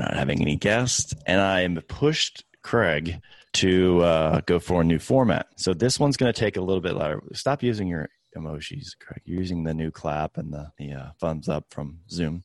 Not having any guests, and I pushed Craig to uh, go for a new format. So this one's going to take a little bit longer. Stop using your emojis, Craig. You're using the new clap and the, the uh, thumbs up from Zoom.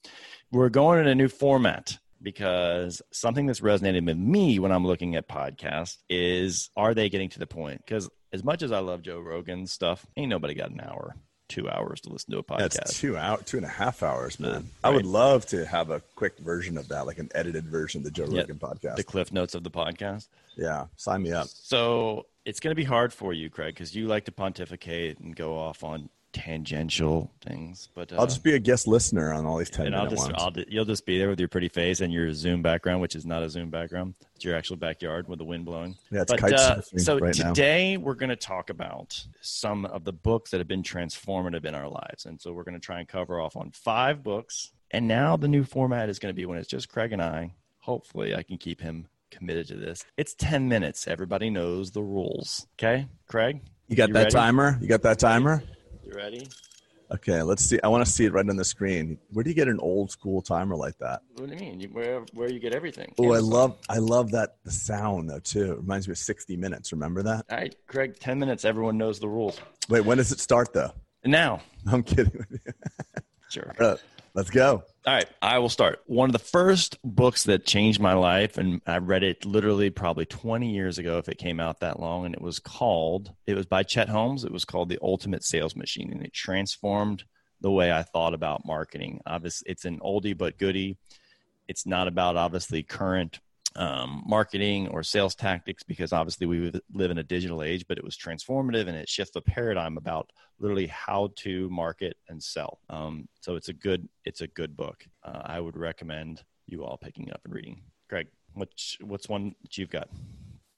We're going in a new format because something that's resonated with me when I'm looking at podcasts is are they getting to the point? Because as much as I love Joe Rogan's stuff, ain't nobody got an hour two hours to listen to a podcast. That's two out two and a half hours, man. Right. I would love to have a quick version of that, like an edited version of the Joe yeah, Rogan podcast. The cliff notes of the podcast. Yeah, sign me up. So it's going to be hard for you, Craig, because you like to pontificate and go off on tangential things. But uh, I'll just be a guest listener on all these ten. And I'll just, I'll, you'll just be there with your pretty face and your Zoom background, which is not a Zoom background. It's your actual backyard with the wind blowing. Yeah, it's but, kite uh, So right today now. we're going to talk about some of the books that have been transformative in our lives, and so we're going to try and cover off on five books. And now the new format is going to be when it's just Craig and I. Hopefully, I can keep him committed to this. It's 10 minutes. Everybody knows the rules. Okay, Craig? You got you that ready? timer? You got that timer? You ready? Okay, let's see. I want to see it right on the screen. Where do you get an old school timer like that? What do you mean? You, where where you get everything? Oh, I love I love that the sound though too. It reminds me of 60 minutes. Remember that? All right, Craig. 10 minutes. Everyone knows the rules. Wait, when does it start though? Now. I'm kidding. sure. Let's go. All right, I will start. One of the first books that changed my life, and I read it literally probably 20 years ago if it came out that long, and it was called, it was by Chet Holmes. It was called The Ultimate Sales Machine, and it transformed the way I thought about marketing. Obviously, it's an oldie but goodie. It's not about obviously current um, marketing or sales tactics because obviously we live in a digital age, but it was transformative and it shifts the paradigm about literally how to market and sell. Um, so it's a good it's a good book. Uh, I would recommend you all picking up and reading. Greg, what's what's one that you've got?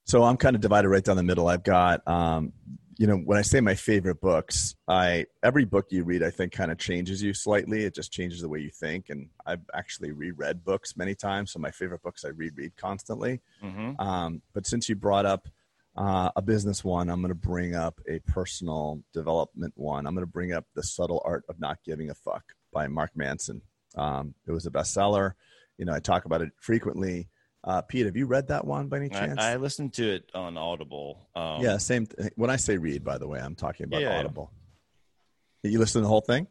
So I'm kind of divided right down the middle. I've got um, you know when i say my favorite books i every book you read i think kind of changes you slightly. It just changes the way you think. And i've actually reread books many times. So my favorite books i reread constantly. Mm-hmm. um, but since you brought up uh, a business one i'm going to bring up a personal development one. I'm going to bring up the subtle art of not giving a fuck by mark manson. Um, it was a bestseller. You know i talk about it frequently uh, Pete, have you read that one by any chance? I, I listened to it on Audible. Um, yeah, same. Th- when I say read, by the way, I'm talking about yeah, Audible. Yeah. You listen to the whole thing?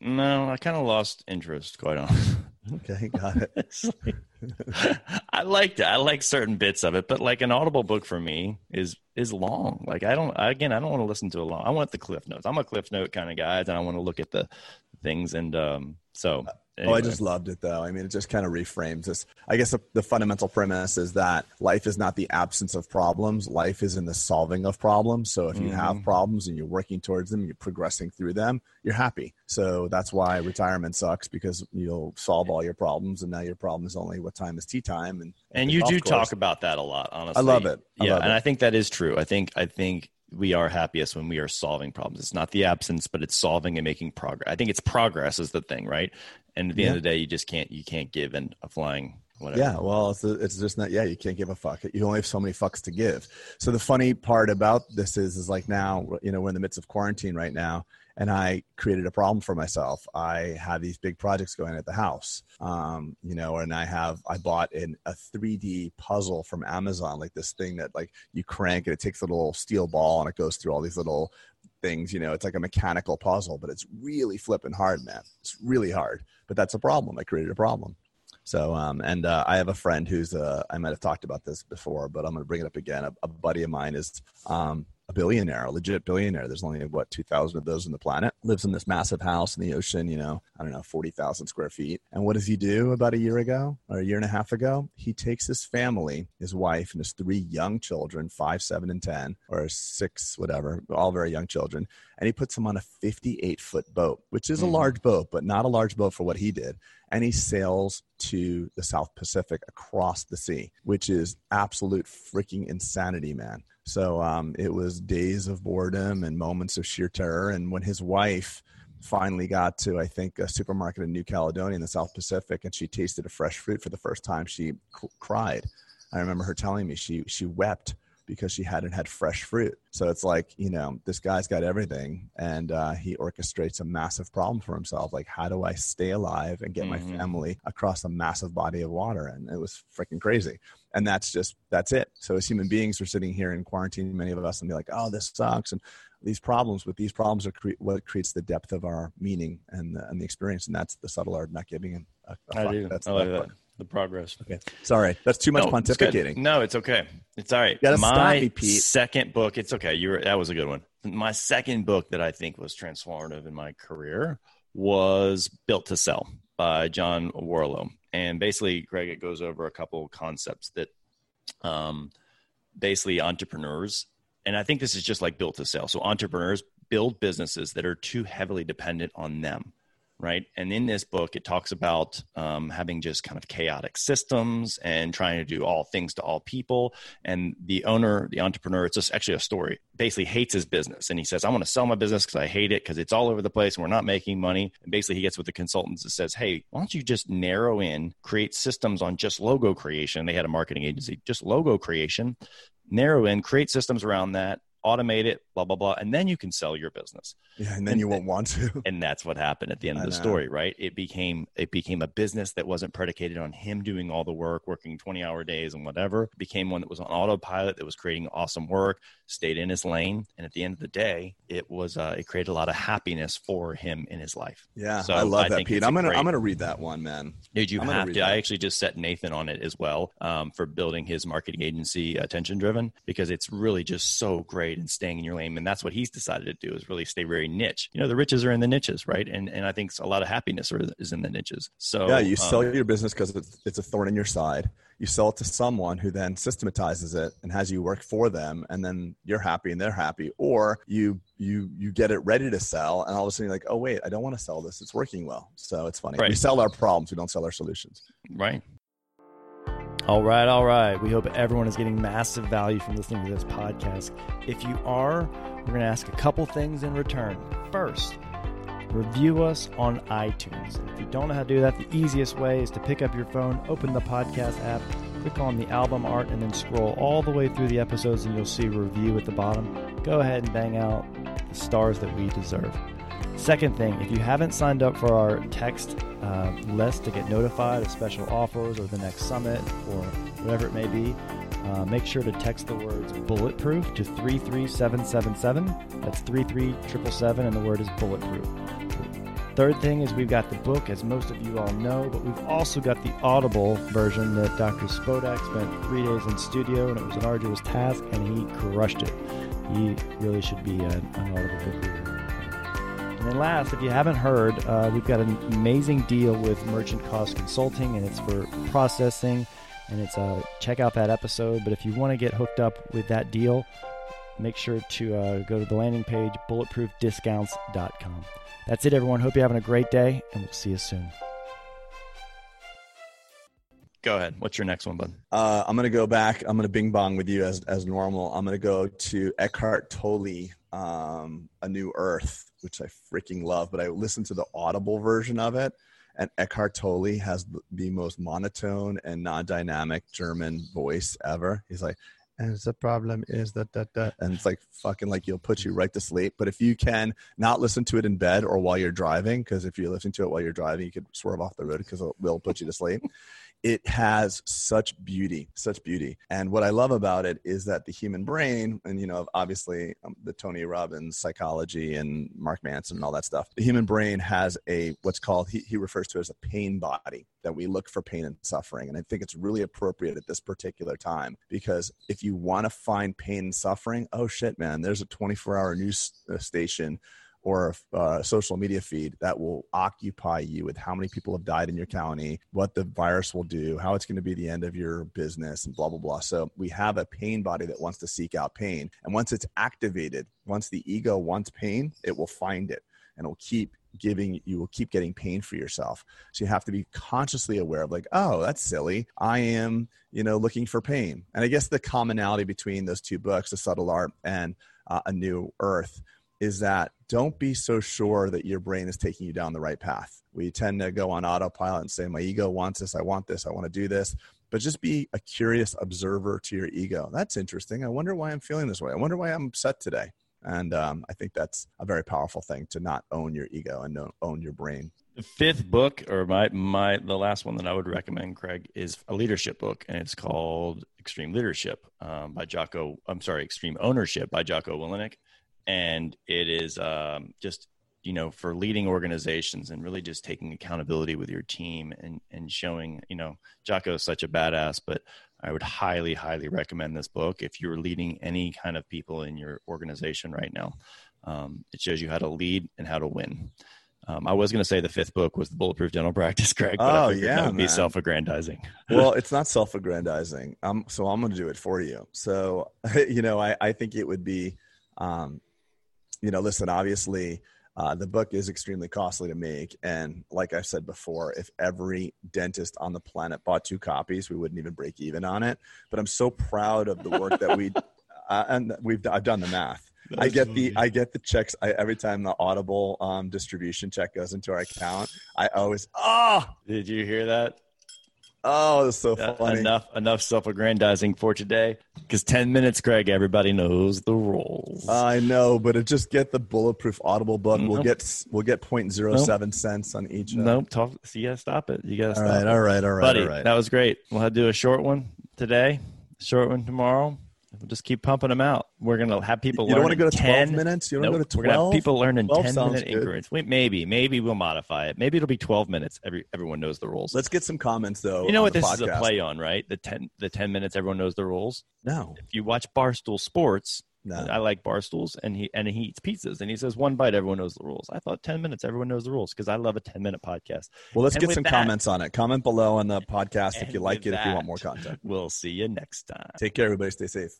No, I kind of lost interest, quite honestly. Okay, got it. like, I liked it. I like certain bits of it, but like an Audible book for me is is long. Like I don't. Again, I don't want to listen to a long. I want the cliff notes. I'm a cliff note kind of guy, and I want to look at the things. And um, so Anyway. Oh, I just loved it though. I mean, it just kind of reframes this. I guess the, the, fundamental premise is that life is not the absence of problems. Life is in the solving of problems. So if you mm-hmm. have problems and you're working towards them, you're progressing through them, you're happy. So that's why retirement sucks because you'll solve all your problems and now your problem is only what time is tea time. And, and you do course. talk about that a lot, honestly. I love it. I yeah. Love and it. I think that is true. I think, I think we are happiest when we are solving problems. It's not the absence, but it's solving and making progress. I think it's progress is the thing, right? And at the yeah. end of the day, you just can't you can't give in a flying whatever. Yeah, well, it's, it's just not. Yeah, you can't give a fuck. You only have so many fucks to give. So the funny part about this is, is like now, you know, we're in the midst of quarantine right now, and I created a problem for myself. I have these big projects going at the house, um, you know, and I have I bought in a 3D puzzle from Amazon, like this thing that like you crank and it takes a little steel ball and it goes through all these little things. You know, it's like a mechanical puzzle, but it's really flipping hard, man. It's really hard, but that's a problem. I created a problem. So, um, and uh, I have a friend who's, uh, I might have talked about this before, but I'm going to bring it up again. A, a, buddy of mine is, um, a billionaire, a legit billionaire. There's only what 2,000 of those on the planet. Lives in this massive house in the ocean. You know, I don't know, 40,000 square feet. And what does he do about a year ago or a year and a half ago? He takes his family, his wife, and his three young children, five, seven, and ten, or six, whatever, all very young children, and he puts them on a 58 foot boat, which is a mm-hmm. large boat, but not a large boat for what he did. And sales to the South Pacific across the sea, which is absolute freaking insanity, man. So um, it was days of boredom and moments of sheer terror. And when his wife finally got to, I think, a supermarket in New Caledonia in the South Pacific, and she tasted a fresh fruit for the first time, she c- cried. I remember her telling me she she wept because she hadn't had fresh fruit. So it's like, you know, this guy's got everything and uh, he orchestrates a massive problem for himself. Like, how do I stay alive and get mm-hmm. my family across a massive body of water? And it was freaking crazy. And that's just, that's it. So as human beings, we're sitting here in quarantine, many of us, and be like, oh, this sucks. And these problems, but these problems are cre- what creates the depth of our meaning and the, and the experience. And that's the subtle art of not giving a, a I do. That's I like that. Part the progress. Okay. Sorry. That's too much no, pontificating. It's no, it's okay. It's all right. My me, second book, it's okay. You were that was a good one. My second book that I think was transformative in my career was Built to Sell by John Warrillow. And basically, Greg, it goes over a couple concepts that um, basically entrepreneurs, and I think this is just like built to sell. So entrepreneurs build businesses that are too heavily dependent on them right? And in this book, it talks about um, having just kind of chaotic systems and trying to do all things to all people. And the owner, the entrepreneur, it's just actually a story, basically hates his business. And he says, I want to sell my business because I hate it because it's all over the place and we're not making money. And basically, he gets with the consultants and says, Hey, why don't you just narrow in, create systems on just logo creation? They had a marketing agency, just logo creation narrow in, create systems around that, automate it, blah, blah, blah. And then you can sell your business. Yeah. And then and, you won't want to. And that's what happened at the end of the story, right? It became, it became a business that wasn't predicated on him doing all the work, working 20 hour days and whatever. It became one that was on autopilot, that was creating awesome work, stayed in his lane. And at the end of the day, it was, uh, it created a lot of happiness for him in his life. Yeah. So I love I that, Pete. I'm going to, I'm to read that one, man. Dude, you I'm have to. That. I actually just set Nathan on it as well um, for building his marketing agency, Attention Driven, because it's really just so great and staying in your lane and that's what he's decided to do is really stay very niche. You know the riches are in the niches right? And and i think a lot of happiness are, is in the niches. So yeah you um, sell your business because it's, it's a thorn in your side. You sell it to someone who then systematizes it and has you work for them and then you're happy and they're happy or you you you get it ready to sell and all of a sudden you're like oh wait i don't want to sell this. It's working well. So it's funny. Right. we sell our problems we don't sell our solutions. Right all right, all right. We hope everyone is getting massive value from listening to this podcast. If you are, we're going to ask a couple things in return. First, review us on iTunes. If you don't know how to do that, the easiest way is to pick up your phone, open the podcast app, click on the album art, and then scroll all the way through the episodes, and you'll see review at the bottom. Go ahead and bang out the stars that we deserve. Second thing, if you haven't signed up for our text uh, list to get notified of special offers or the next summit or whatever it may be, uh, make sure to text the words bulletproof to 33777. That's 33777, and the word is bulletproof. Third thing is we've got the book, as most of you all know, but we've also got the Audible version that Dr. Spodak spent three days in studio, and it was an arduous task, and he crushed it. He really should be an, an Audible book reader. And then last, if you haven't heard, uh, we've got an amazing deal with Merchant Cost Consulting, and it's for processing. And it's uh, check out that episode. But if you want to get hooked up with that deal, make sure to uh, go to the landing page bulletproofdiscounts.com. That's it, everyone. Hope you're having a great day, and we'll see you soon. Go ahead. What's your next one, bud? Uh, I'm going to go back. I'm going to bing bong with you as, as normal. I'm going to go to Eckhart Tolle, um, A New Earth which I freaking love, but I listened to the audible version of it. And Eckhart Tolle has the most monotone and non-dynamic German voice ever. He's like, and the problem is that that that and it's like fucking like you'll put you right to sleep but if you can not listen to it in bed or while you're driving because if you're listening to it while you're driving you could swerve off the road because it will put you to sleep it has such beauty, such beauty. And what I love about it is that the human brain, and you know, obviously um, the Tony Robbins psychology and Mark Manson and all that stuff, the human brain has a what's called he, he refers to as a pain body that we look for pain and suffering. And I think it's really appropriate at this particular time because if you want to find pain and suffering, oh shit, man, there's a 24 hour news uh, station or a uh, social media feed that will occupy you with how many people have died in your county, what the virus will do, how it's going to be the end of your business, and blah, blah, blah. So we have a pain body that wants to seek out pain. And once it's activated, once the ego wants pain, it will find it and it will keep giving you will keep getting pain for yourself so you have to be consciously aware of like oh that's silly i am you know looking for pain and i guess the commonality between those two books the subtle art and uh, a new earth is that don't be so sure that your brain is taking you down the right path. We tend to go on autopilot and say, My ego wants this, I want this, I want to do this. But just be a curious observer to your ego. That's interesting. I wonder why I'm feeling this way. I wonder why I'm upset today. And um, I think that's a very powerful thing to not own your ego and own your brain. The fifth book, or my my the last one that I would recommend, Craig, is a leadership book, and it's called Extreme Leadership um, by Jocko. I'm sorry, Extreme Ownership by Jocko Willink and it is um, just you know for leading organizations and really just taking accountability with your team and and showing you know Jocko is such a badass, but I would highly highly recommend this book if you're leading any kind of people in your organization right now. Um, it shows you how to lead and how to win. Um, I was going to say the fifth book was the Bulletproof Dental Practice, Craig. But oh yeah, that would be self-aggrandizing. well, it's not self-aggrandizing. Um, so I'm going to do it for you. So you know, I, I think it would be um, you know, listen, obviously, uh, the book is extremely costly to make. And like I said before, if every dentist on the planet bought two copies, we wouldn't even break even on it. But I'm so proud of the work that we, uh, and we've, I've done the math. That's I get funny. the I get the checks I, every time the Audible um, distribution check goes into our account. I always oh. Did you hear that? Oh, that's so uh, funny. Enough, enough self-aggrandizing for today. Because ten minutes, Craig. Everybody knows the rules. I know, but it just get the bulletproof Audible book. Nope. We'll get we'll get 0.07 nope. cents on each. Uh, nope. Talk. So you gotta stop it. You gotta. stop. All right. It. All right. All right. Buddy, all right. that was great. We'll have to do a short one today, short one tomorrow. We'll just keep pumping them out. We're gonna have people. You don't want to go to 10, twelve minutes. You don't nope, go to twelve. We're gonna have people learn in ten minute increments. Wait, maybe, maybe we'll modify it. Maybe it'll be twelve minutes. Every everyone knows the rules. Let's get some comments though. You know what this podcast. is a play on, right? The ten the ten minutes. Everyone knows the rules. No. If you watch Barstool Sports, no. I like barstools, and he and he eats pizzas, and he says one bite, everyone knows the rules. I thought ten minutes, everyone knows the rules because I love a ten minute podcast. Well, let's and get some that, comments on it. Comment below on the podcast if you like it. If you want more content, we'll see you next time. Take care, everybody. Stay safe.